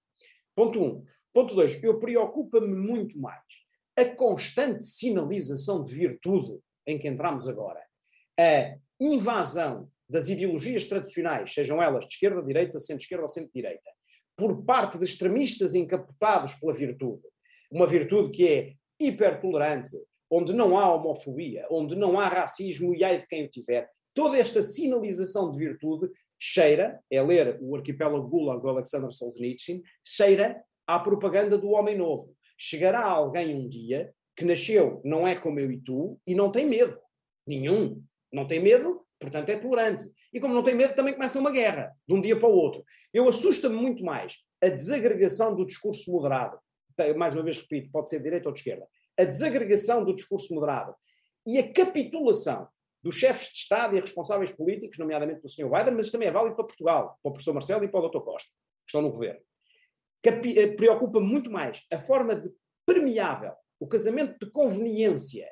Ponto um. Ponto dois, eu preocupa-me muito mais a constante sinalização de virtude em que entramos agora. A invasão das ideologias tradicionais, sejam elas de esquerda, direita, centro-esquerda ou centro-direita, por parte de extremistas encapotados pela virtude. Uma virtude que é hipertolerante, onde não há homofobia, onde não há racismo e ai de quem o tiver, toda esta sinalização de virtude cheira, é ler o arquipélago Gulag do Alexander Solzhenitsyn, cheira à propaganda do homem novo. Chegará alguém um dia que nasceu, não é como eu e tu, e não tem medo. Nenhum. Não tem medo, portanto é tolerante. E como não tem medo, também começa uma guerra, de um dia para o outro. Eu assusta-me muito mais a desagregação do discurso moderado, mais uma vez repito, pode ser de direita ou de esquerda, a desagregação do discurso moderado e a capitulação dos chefes de Estado e responsáveis políticos, nomeadamente do Sr. Biden, mas isso também é válido para Portugal, para o professor Marcelo e para o Dr. Costa, que estão no governo. Eh, preocupa muito mais a forma de permeável, o casamento de conveniência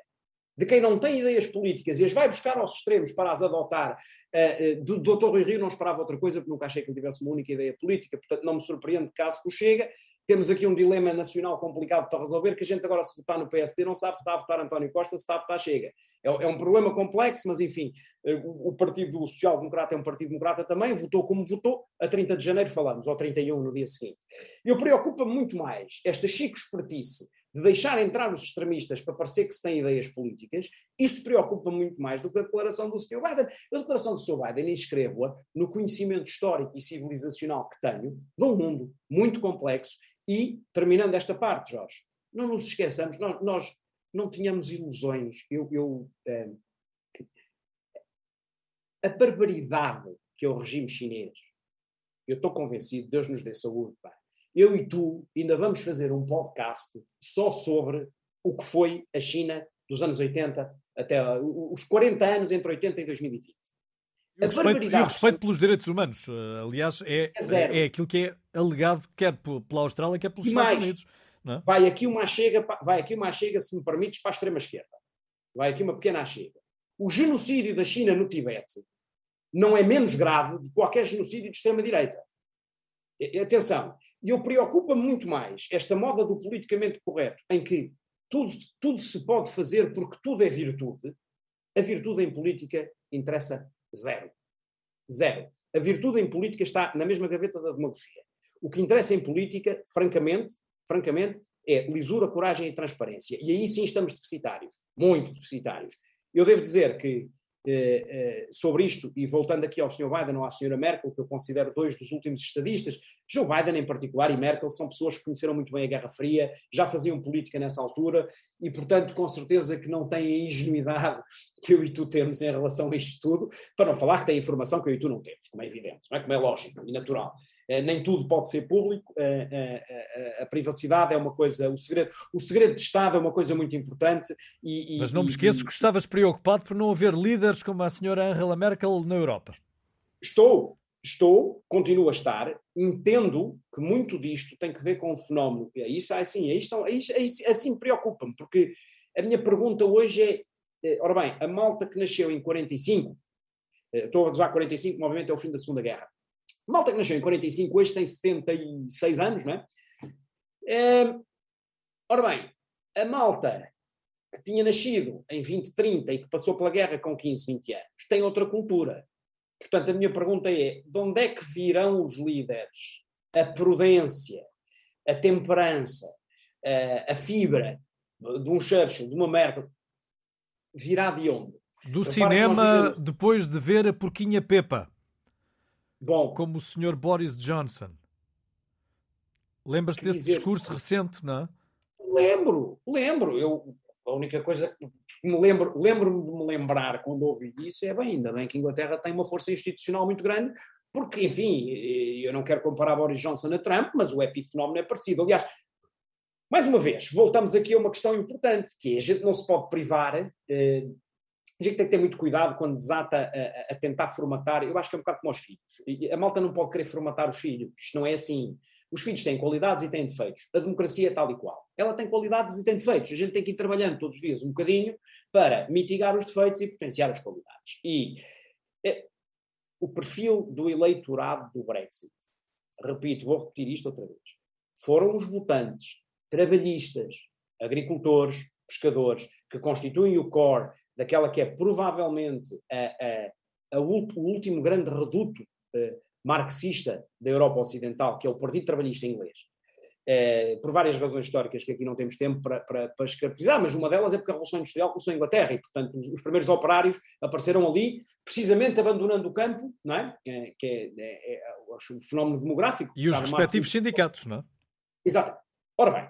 de quem não tem ideias políticas e as vai buscar aos extremos para as adotar. Uh, uh, do Dr. Rui Rio não esperava outra coisa, porque nunca achei que ele tivesse uma única ideia política, portanto não me surpreende caso que o Chega temos aqui um dilema nacional complicado para resolver, que a gente agora, se votar no PSD, não sabe se está a votar António Costa, se está a votar Chega. É, é um problema complexo, mas enfim, eh, o, o Partido Social Democrata é um Partido Democrata também, votou como votou, a 30 de janeiro falamos, ou 31 no dia seguinte. Eu preocupa muito mais esta chico espertice de deixar entrar os extremistas para parecer que se tem ideias políticas, isso preocupa muito mais do que a declaração do Sr. Biden. A declaração do Sr. Biden inscrevo-a no conhecimento histórico e civilizacional que tenho de um mundo muito complexo e, terminando esta parte, Jorge, não nos esqueçamos, nós, nós não tínhamos ilusões. Eu, eu eh, a barbaridade que é o regime chinês, eu estou convencido, Deus nos dê saúde, pá. eu e tu ainda vamos fazer um podcast só sobre o que foi a China dos anos 80 até os 40 anos entre 80 e 2020. E o, respeito, e o respeito pelos direitos humanos, uh, aliás, é, é, é, aquilo que é alegado quer pela Austrália, quer pelos e Estados mais, Unidos. É? Vai aqui uma chega, vai aqui uma chega, se me permites, para a extrema esquerda. Vai aqui uma pequena chega. O genocídio da China no Tibete não é menos grave do que qualquer genocídio de extrema direita. E, atenção, e eu preocupa muito mais esta moda do politicamente correto, em que tudo, tudo se pode fazer porque tudo é virtude, a virtude em política interessa zero. Zero. A virtude em política está na mesma gaveta da demagogia. O que interessa em política, francamente, francamente, é lisura, coragem e transparência. E aí sim estamos deficitários, muito deficitários. Eu devo dizer que eh, eh, sobre isto, e voltando aqui ao Sr. Biden ou à Sra. Merkel, que eu considero dois dos últimos estadistas, Joe Biden em particular e Merkel são pessoas que conheceram muito bem a Guerra Fria, já faziam política nessa altura e, portanto, com certeza que não têm a ingenuidade que eu e tu temos em relação a isto tudo, para não falar que têm informação que eu e tu não temos, como é evidente, não é? como é lógico e natural. Eh, nem tudo pode ser público, eh, eh, a privacidade é uma coisa, o segredo, o segredo de Estado é uma coisa muito importante. E, Mas não me esqueço que estavas preocupado por não haver líderes como a senhora Angela Merkel na Europa. Estou, estou, continuo a estar, entendo que muito disto tem que ver com o fenómeno. É isso, assim, é isto, é isto, é isto, assim preocupa-me, porque a minha pergunta hoje é, ora bem, a malta que nasceu em 45, estou a usar 45, obviamente é o fim da Segunda Guerra, malta que nasceu em 45, hoje tem 76 anos, não é? é ora bem, a malta que tinha nascido em 2030 e que passou pela guerra com 15, 20 anos, tem outra cultura. Portanto, a minha pergunta é: de onde é que virão os líderes? A prudência, a temperança, a, a fibra de um Churchill, de uma Merkel, virá de onde? Do cinema, depois de ver a Porquinha Pepa. Bom, como o Sr. Boris Johnson. Lembras-te desse dizer, discurso recente, não é? Lembro, lembro. Eu, a única coisa que me lembro, lembro-me de me lembrar quando ouvi isso é bem, ainda bem que a Inglaterra tem uma força institucional muito grande, porque, enfim, eu não quero comparar Boris Johnson a Trump, mas o epifenómeno é parecido. Aliás, mais uma vez, voltamos aqui a uma questão importante, que é a gente não se pode privar eh, a gente tem que ter muito cuidado quando desata a, a, tentar formatar. Eu acho que é um bocado como os filhos. A malta não pode querer formatar os filhos. Isto não é assim. Os filhos têm qualidades e têm defeitos. A democracia é tal e qual. Ela tem qualidades e tem defeitos. A gente tem que ir trabalhando todos os dias um bocadinho para mitigar os defeitos e potenciar as qualidades. E é, o perfil do eleitorado do Brexit, repito, vou repetir isto outra vez, foram os votantes trabalhistas, agricultores, pescadores, que constituem o core daquela que é provavelmente a, a, a o último grande reduto eh, marxista da Europa Ocidental, que é o Partido Trabalhista Inglês, eh, por várias razões históricas que aqui não temos tempo para, para, para escapizar, mas uma delas é porque a Revolução Industrial começou em Inglaterra e, portanto, os, os primeiros operários apareceram ali, precisamente abandonando o campo, não é? Que, que é, é, é, o fenómeno demográfico. E os respectivos sindicatos, não é? Exato. Ora bem,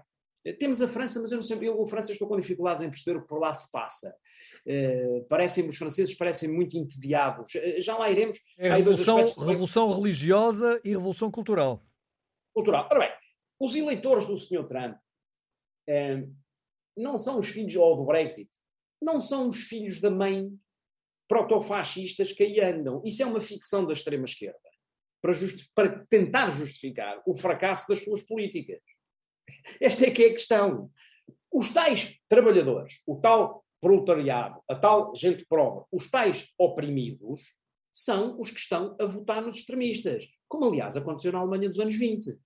temos a França, mas eu não sei, eu, a França estou com dificuldades em perceber o que por lá se passa. Uh, parecem os franceses parecem muito entediados. Uh, já lá iremos. É revolução, revolução religiosa e revolução cultural. Cultural. Ora bem, os eleitores do Sr. Trump uh, não são os filhos, ou do Brexit, não são os filhos da mãe protofascistas que aí andam. Isso é uma ficção da extrema-esquerda para, para tentar justificar o fracasso das suas políticas. Esta é que é a questão. Os tais trabalhadores, o tal proletariado, a tal gente prova, os tais oprimidos, são os que estão a votar nos extremistas, como aliás aconteceu na Alemanha dos anos 20.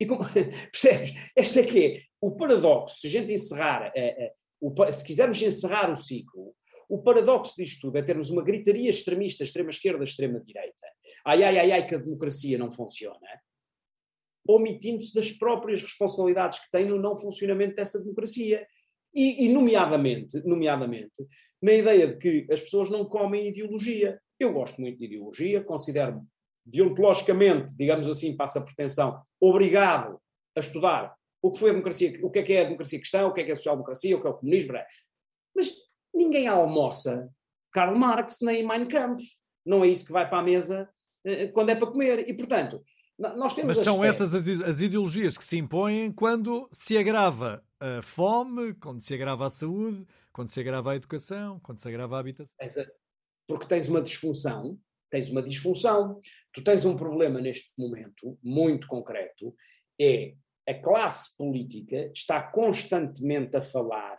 E como, percebes? Este é que é o paradoxo, se a gente encerrar, é, é, o, se quisermos encerrar o ciclo, o paradoxo disto tudo é termos uma gritaria extremista, extrema-esquerda, extrema-direita. Ai, ai, ai, ai, que a democracia não funciona omitindo-se das próprias responsabilidades que tem no não funcionamento dessa democracia. E, e, nomeadamente, nomeadamente, na ideia de que as pessoas não comem ideologia. Eu gosto muito de ideologia, considero-me deontologicamente, digamos assim, passa a pretensão, obrigado a estudar o que foi a democracia, o que é que é a democracia cristã, o que é que é a social-democracia, o que é o comunismo. Mas ninguém almoça Karl Marx nem Mein Kampf. Não é isso que vai para a mesa eh, quando é para comer. E, portanto, nós temos Mas são essas as ideologias que se impõem quando se agrava a fome, quando se agrava a saúde, quando se agrava a educação, quando se agrava a habitação. Porque tens uma disfunção, tens uma disfunção, tu tens um problema neste momento, muito concreto, é a classe política está constantemente a falar,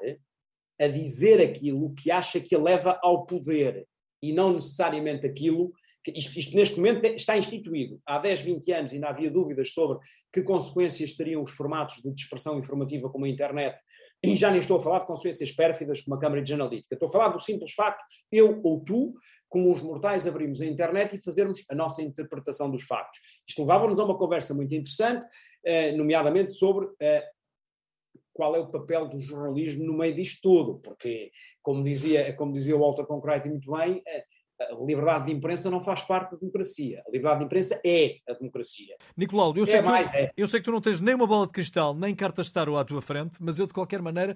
a dizer aquilo que acha que a leva ao poder e não necessariamente aquilo isto, isto, neste momento está instituído. Há 10, 20 anos ainda havia dúvidas sobre que consequências teriam os formatos de dispersão informativa como a internet E já nem estou a falar de consequências pérfidas como a Cambridge Analytica. Estou a falar do simples facto, eu ou tu, como os mortais, abrimos a internet e fazermos a nossa interpretação dos factos. Isto levava-nos a uma conversa muito interessante, eh, nomeadamente sobre eh, qual é o papel do jornalismo no meio disto tudo, porque, como dizia, como dizia o Walter Concrete muito bem, eh, a liberdade de imprensa não faz parte da democracia. A liberdade de imprensa é a democracia. Nicolau, eu, é sei, mais, tu, é. eu sei que tu não tens nem uma bola de cristal, nem cartas de tarot à tua frente, mas eu, de qualquer maneira,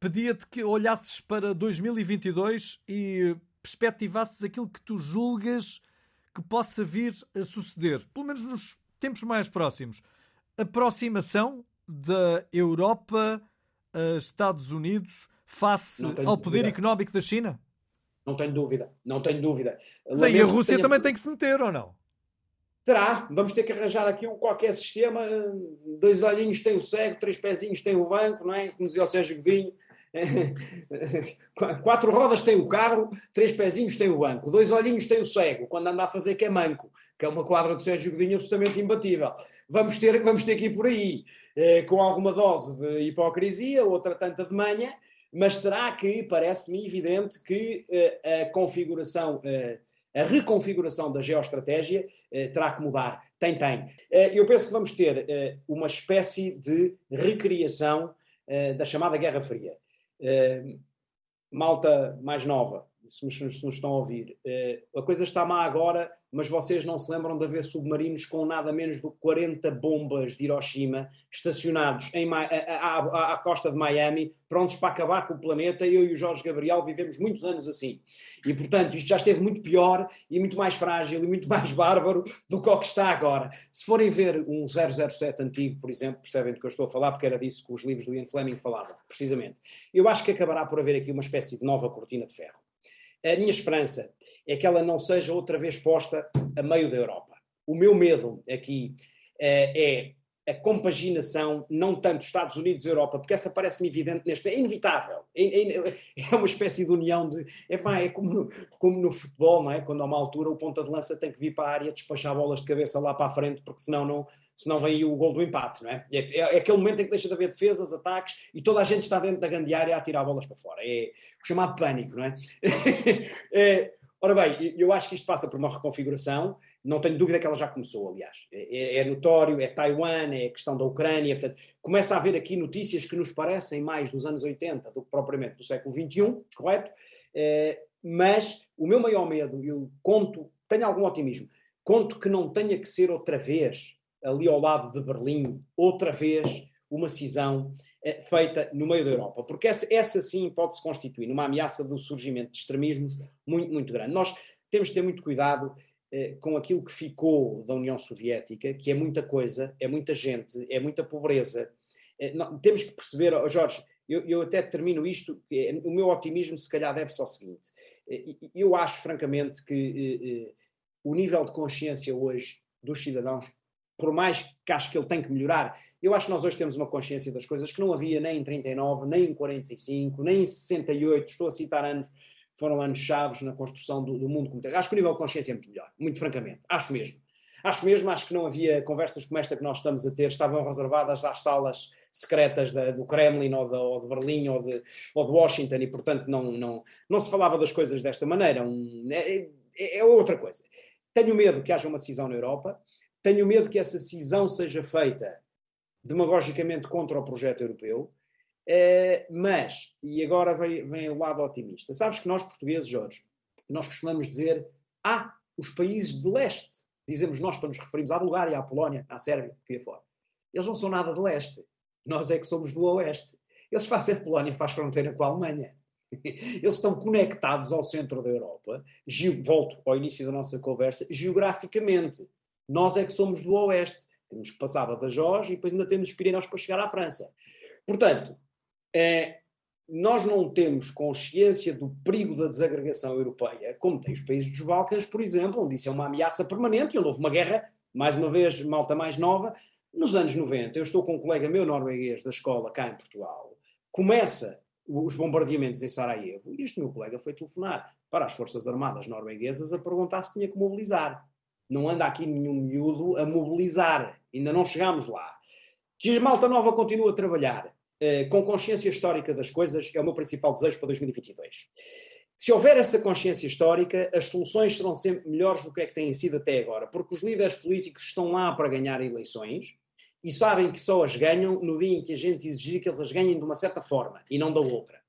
pedia-te que olhasses para 2022 e perspectivasses aquilo que tu julgas que possa vir a suceder, pelo menos nos tempos mais próximos. Aproximação da Europa a Estados Unidos face ao poder económico da China? Não tenho dúvida, não tenho dúvida. Mas aí a Rússia tenha... também tem que se meter, ou não? Terá, vamos ter que arranjar aqui um qualquer sistema, dois olhinhos tem o cego, três pezinhos tem o banco, não é? Como dizia o Sérgio Godinho, quatro rodas tem o carro, três pezinhos tem o banco, dois olhinhos tem o cego, quando anda a fazer que é manco, que é uma quadra do Sérgio Godinho absolutamente imbatível. Vamos ter, vamos ter que ir por aí, eh, com alguma dose de hipocrisia, outra tanta de manha, mas terá que, parece-me evidente, que uh, a configuração, uh, a reconfiguração da geoestratégia uh, terá que mudar. Tem, tem. eu penso que vamos ter uma espécie de recriação da chamada Guerra Fria. malta mais nova, se nos, se nos, estão a ouvir, a coisa está má agora mas vocês não se lembram de haver submarinos com nada menos do que 40 bombas de Hiroshima estacionados em, à, costa de Miami, prontos para acabar com o planeta. Eu e o Jorge Gabriel vivemos muitos anos assim. E, portanto, isto já esteve muito pior e muito mais frágil e muito mais bárbaro do que o que está agora. Se forem ver um 007 antigo, por exemplo, percebem do que eu estou a falar, porque era disso que os livros do Ian Fleming falavam, precisamente. Eu acho que acabará por haver aqui uma espécie de nova cortina de ferro a minha esperança é que ela não seja outra vez posta a meio da Europa. O meu medo aqui é, é a compaginação, não tanto Estados Unidos e Europa, porque essa parece-me evidente neste é inevitável. É, é, é, uma espécie de união de. Epá, é como no, como no futebol, não é? Quando a uma altura o ponta de lança tem que vir para a área despachar bolas de cabeça lá para a frente, porque senão não, senão vem aí o gol do empate, não é? É, é? é, aquele momento em que deixa de haver defesas, ataques e toda a gente está dentro da grande área a tirar bolas para fora. É o chamado pânico, não é? é ora bem, eu acho que isto passa por uma reconfiguração, não tenho dúvida que ela já começou, aliás. É, é, é notório, é Taiwan, é a questão da Ucrânia, portanto, começa a haver aqui notícias que nos parecem mais dos anos 80 do que propriamente do século XXI, correto? É, mas o meu maior medo, eu conto, tenho algum otimismo, conto que não tenha que ser outra vez ali ao lado de Berlim, outra vez uma cisão eh, feita no meio da Europa, porque essa, essa sim pode-se constituir numa ameaça do surgimento de extremismos muito, muito grande. Nós temos de ter muito cuidado eh, com aquilo que ficou da União Soviética, que é muita coisa, é muita gente, é muita pobreza. Eh, não, temos que perceber, oh Jorge, eu, eu, até termino isto, é, o meu otimismo se calhar deve-se ao seguinte, eh, eu acho francamente que eh, o nível de consciência hoje dos cidadãos por mais que acho que ele tem que melhorar, eu acho que nós hoje temos uma consciência das coisas que não havia nem em 39, nem em 45, nem em 68, estou a citar anos, foram anos chaves na construção do, do mundo comunitário. Acho que o nível de consciência é muito melhor, muito francamente, acho mesmo. Acho mesmo, acho que não havia conversas como esta que nós estamos a ter, estavam reservadas às salas secretas da, do Kremlin ou de, ou de Berlim ou de, ou de, Washington e, portanto, não, não, não se falava das coisas desta maneira. Um, é, é, é outra coisa. Tenho medo que haja uma cisão na Europa. Tenho medo que essa cisão seja feita demagogicamente contra o projeto europeu, eh, mas, e agora vem, vem o lado otimista, sabes que nós portugueses, Jorge, nós costumamos dizer, ah, os países de leste, dizemos nós para nos referirmos à Bulgária, à Polónia, à Sérvia, que fora. Eles não são nada de leste, nós é que somos do oeste. Eles fazem, a Polónia faz fronteira com a Alemanha. Eles estão conectados ao centro da Europa, volto ao início da nossa conversa, geograficamente. Nós é que somos do Oeste. Temos que passar Badajoz e depois ainda temos os Pirineus para chegar à França. Portanto, é, nós não temos consciência do perigo da desagregação europeia, como tem os países dos Balcãs, por exemplo, onde isso é uma ameaça permanente e houve uma guerra, mais uma vez, malta mais nova, nos anos 90. Eu estou com um colega meu norueguês da escola cá em Portugal. Começa os bombardeamentos em Sarajevo e este meu colega foi telefonar para as Forças Armadas norueguesas a perguntar se tinha que mobilizar. Não anda aqui nenhum miúdo a mobilizar. Ainda não chegámos lá. Que a malta nova continua a trabalhar. uh, com consciência histórica das coisas, é o meu principal desejo para 2022. Se houver essa consciência histórica, as soluções serão sempre melhores do que é que têm sido até agora, porque os líderes políticos estão lá para ganhar eleições e sabem que só as ganham no dia em que a gente exigir que eles as ganhem de uma certa forma e não da outra.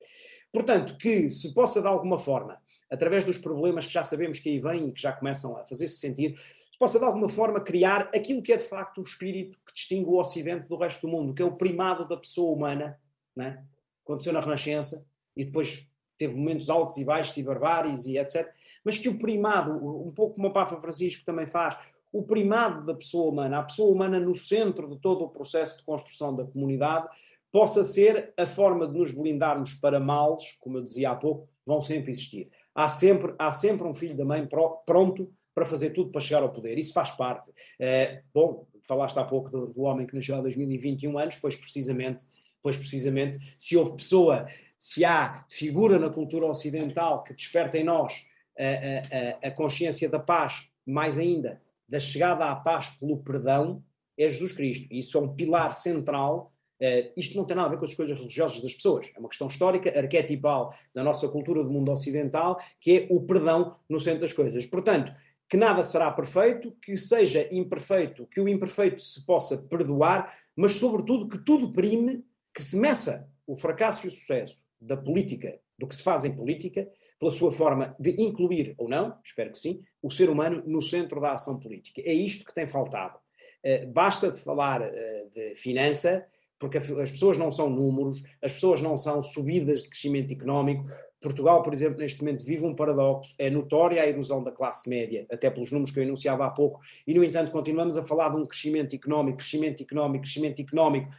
Portanto, que se possa de alguma forma, através dos problemas que já sabemos que aí vêm e que já começam a fazer-se sentir, se possa de alguma forma criar aquilo que é de facto o espírito que distingue o Ocidente do resto do mundo, que é o primado da pessoa humana, né? aconteceu na Renascença e depois teve momentos altos e baixos e barbáries e etc. Mas que o primado, um pouco como o Papa Francisco também faz, o primado da pessoa humana, a pessoa humana no centro de todo o processo de construção da comunidade, possa ser a forma de nos blindarmos para males, como eu dizia há pouco, vão sempre existir. Há sempre, há sempre um filho da mãe pronto para fazer tudo para chegar ao poder. Isso faz parte. É, bom, falaste há pouco do, do homem que nasceu há 2021 anos, pois precisamente, pois precisamente, se houve pessoa se há figura na cultura ocidental que desperta em nós a, a, a consciência da paz, mais ainda, da chegada à paz pelo perdão, é Jesus Cristo. Isso é um pilar central. Uh, isto não tem nada a ver com as escolhas religiosas das pessoas, é uma questão histórica, arquetipal da nossa cultura do mundo ocidental, que é o perdão no centro das coisas. Portanto, que nada será perfeito, que seja imperfeito, que o imperfeito se possa perdoar, mas sobretudo que tudo prime, que se meça o fracasso e o sucesso da política, do que se faz em política, pela sua forma de incluir ou não, espero que sim, o ser humano no centro da ação política. É isto que tem faltado. Uh, basta de falar uh, de finança, porque as pessoas não são números, as pessoas não são subidas de crescimento económico. Portugal, por exemplo, neste momento vive um paradoxo, é notória a erosão da classe média, até pelos números que eu enunciava há pouco, e no entanto continuamos a falar de um crescimento económico, crescimento económico, crescimento económico,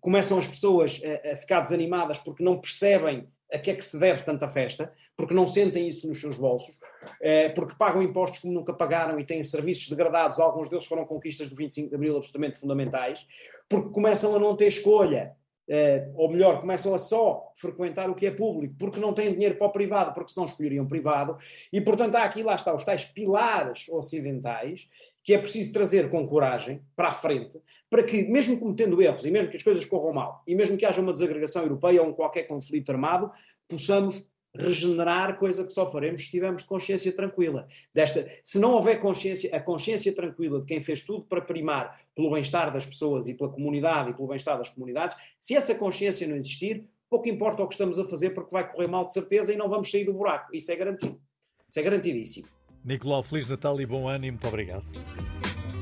começam as pessoas a, ficar desanimadas porque não percebem a que é que se deve tanta festa, porque não sentem isso nos seus bolsos, eh, porque pagam impostos como nunca pagaram e têm serviços degradados, alguns deles foram conquistas do 25 de Abril absolutamente fundamentais, porque começam a não ter escolha, eh, ou melhor, começam a só frequentar o que é público, porque não têm dinheiro para o privado, porque senão escolheriam privado, e portanto há aqui, lá está, os tais pilares ocidentais que é preciso trazer com coragem para a frente, para que, mesmo cometendo erros e mesmo que as coisas corram mal, e mesmo que haja uma desagregação europeia ou um qualquer conflito armado, possamos regenerar, coisa que só faremos se tivermos consciência tranquila. Desta, se não houver consciência, a consciência tranquila de quem fez tudo para primar pelo bem-estar das pessoas e pela comunidade e pelo bem-estar das comunidades, se essa consciência não existir, pouco importa o que estamos a fazer porque vai correr mal de certeza e não vamos sair do buraco. Isso é garantido. Isso é garantidíssimo. Nicolau, Feliz Natal e bom ano e muito obrigado.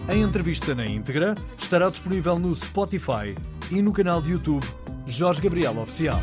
A entrevista na íntegra estará disponível no Spotify e no canal de YouTube Jorge Gabriel Oficial.